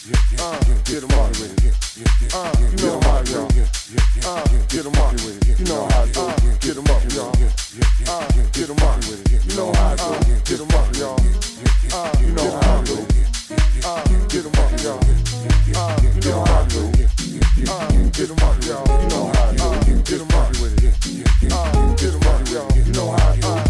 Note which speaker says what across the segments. Speaker 1: Uh, get them out you know how y'all. Uh, get them out with You know how to get them up, y'all. You know how to get them up, y'all. you know how to uh, get them up, y'all. you know how to do get them up, y'all. You know how to get it. Uh, up, y'all. You know how to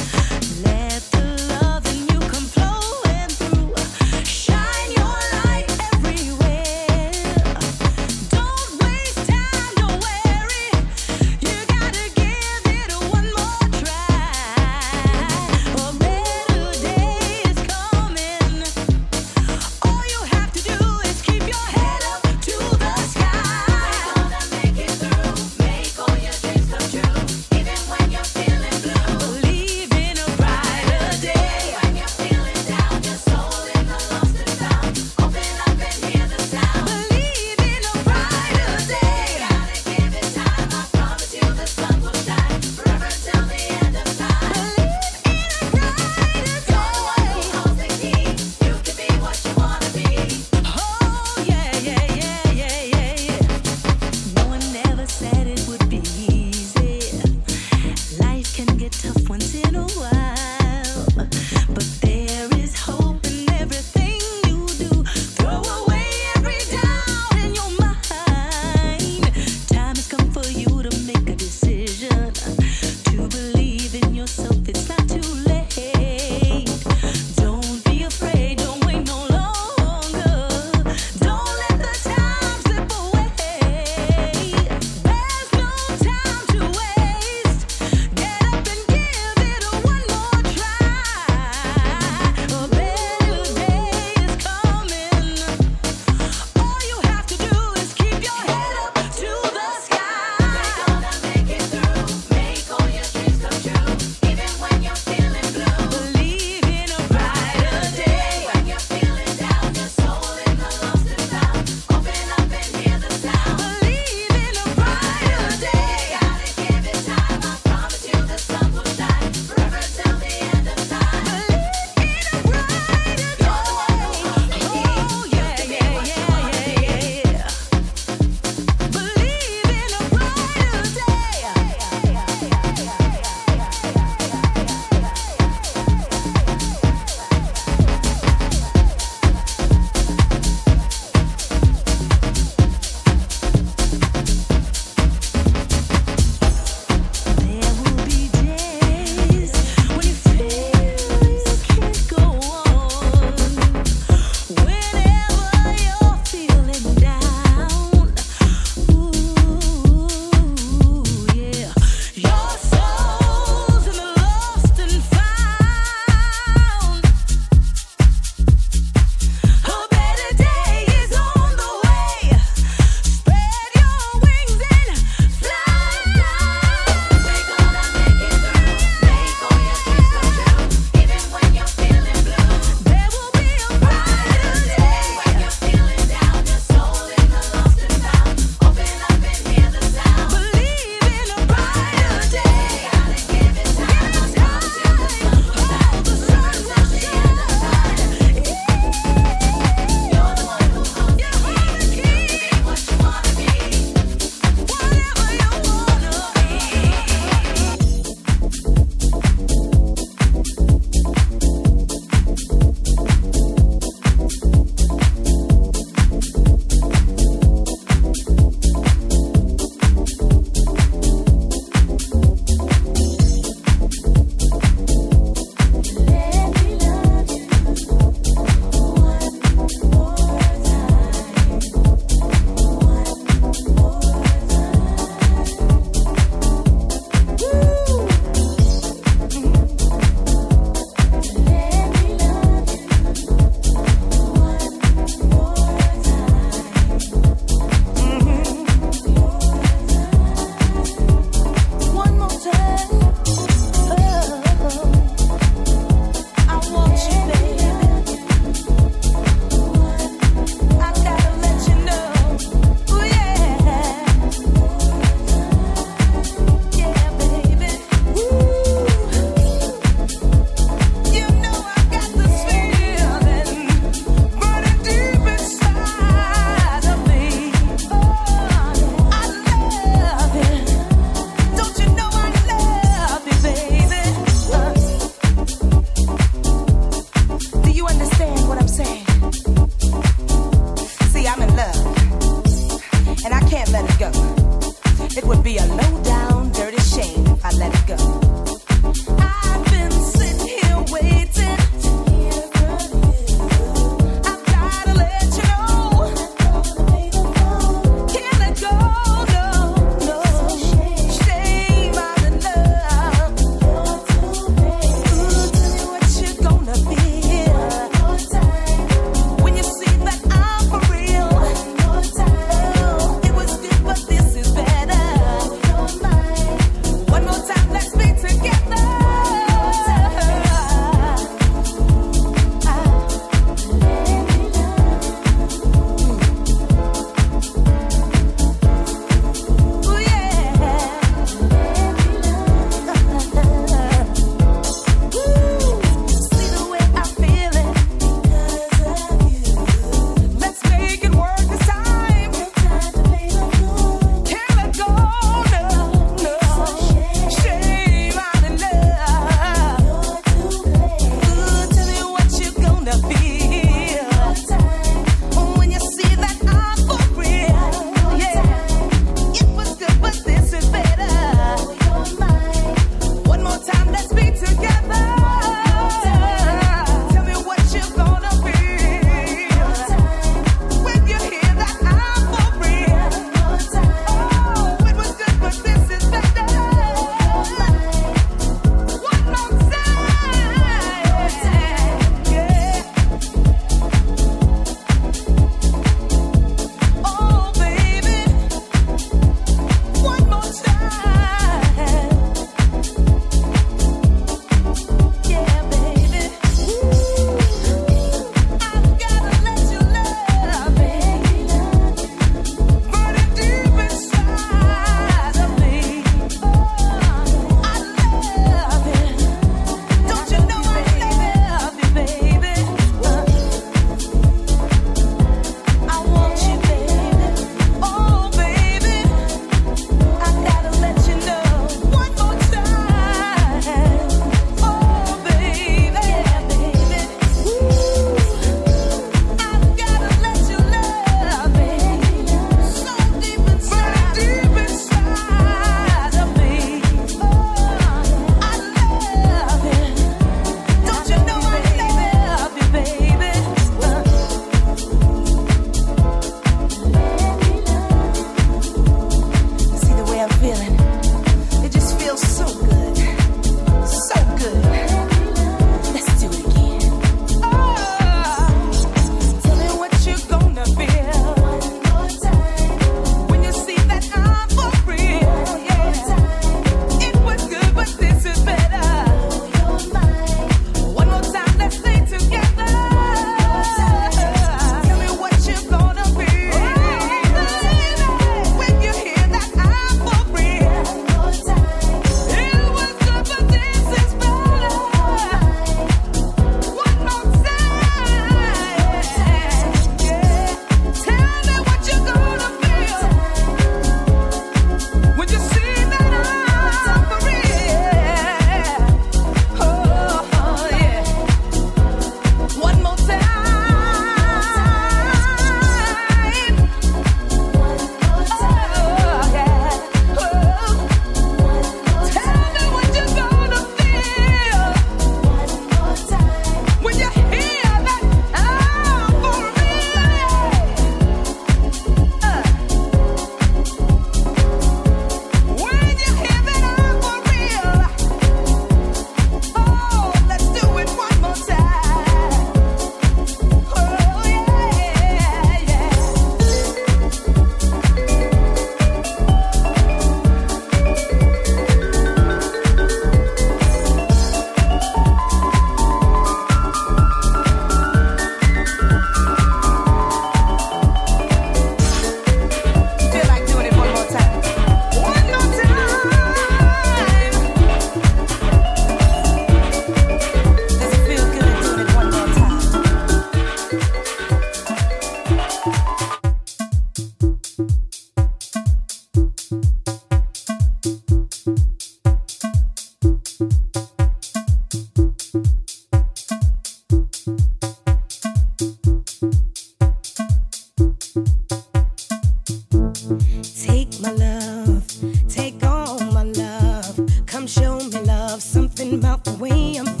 Speaker 2: about the way I'm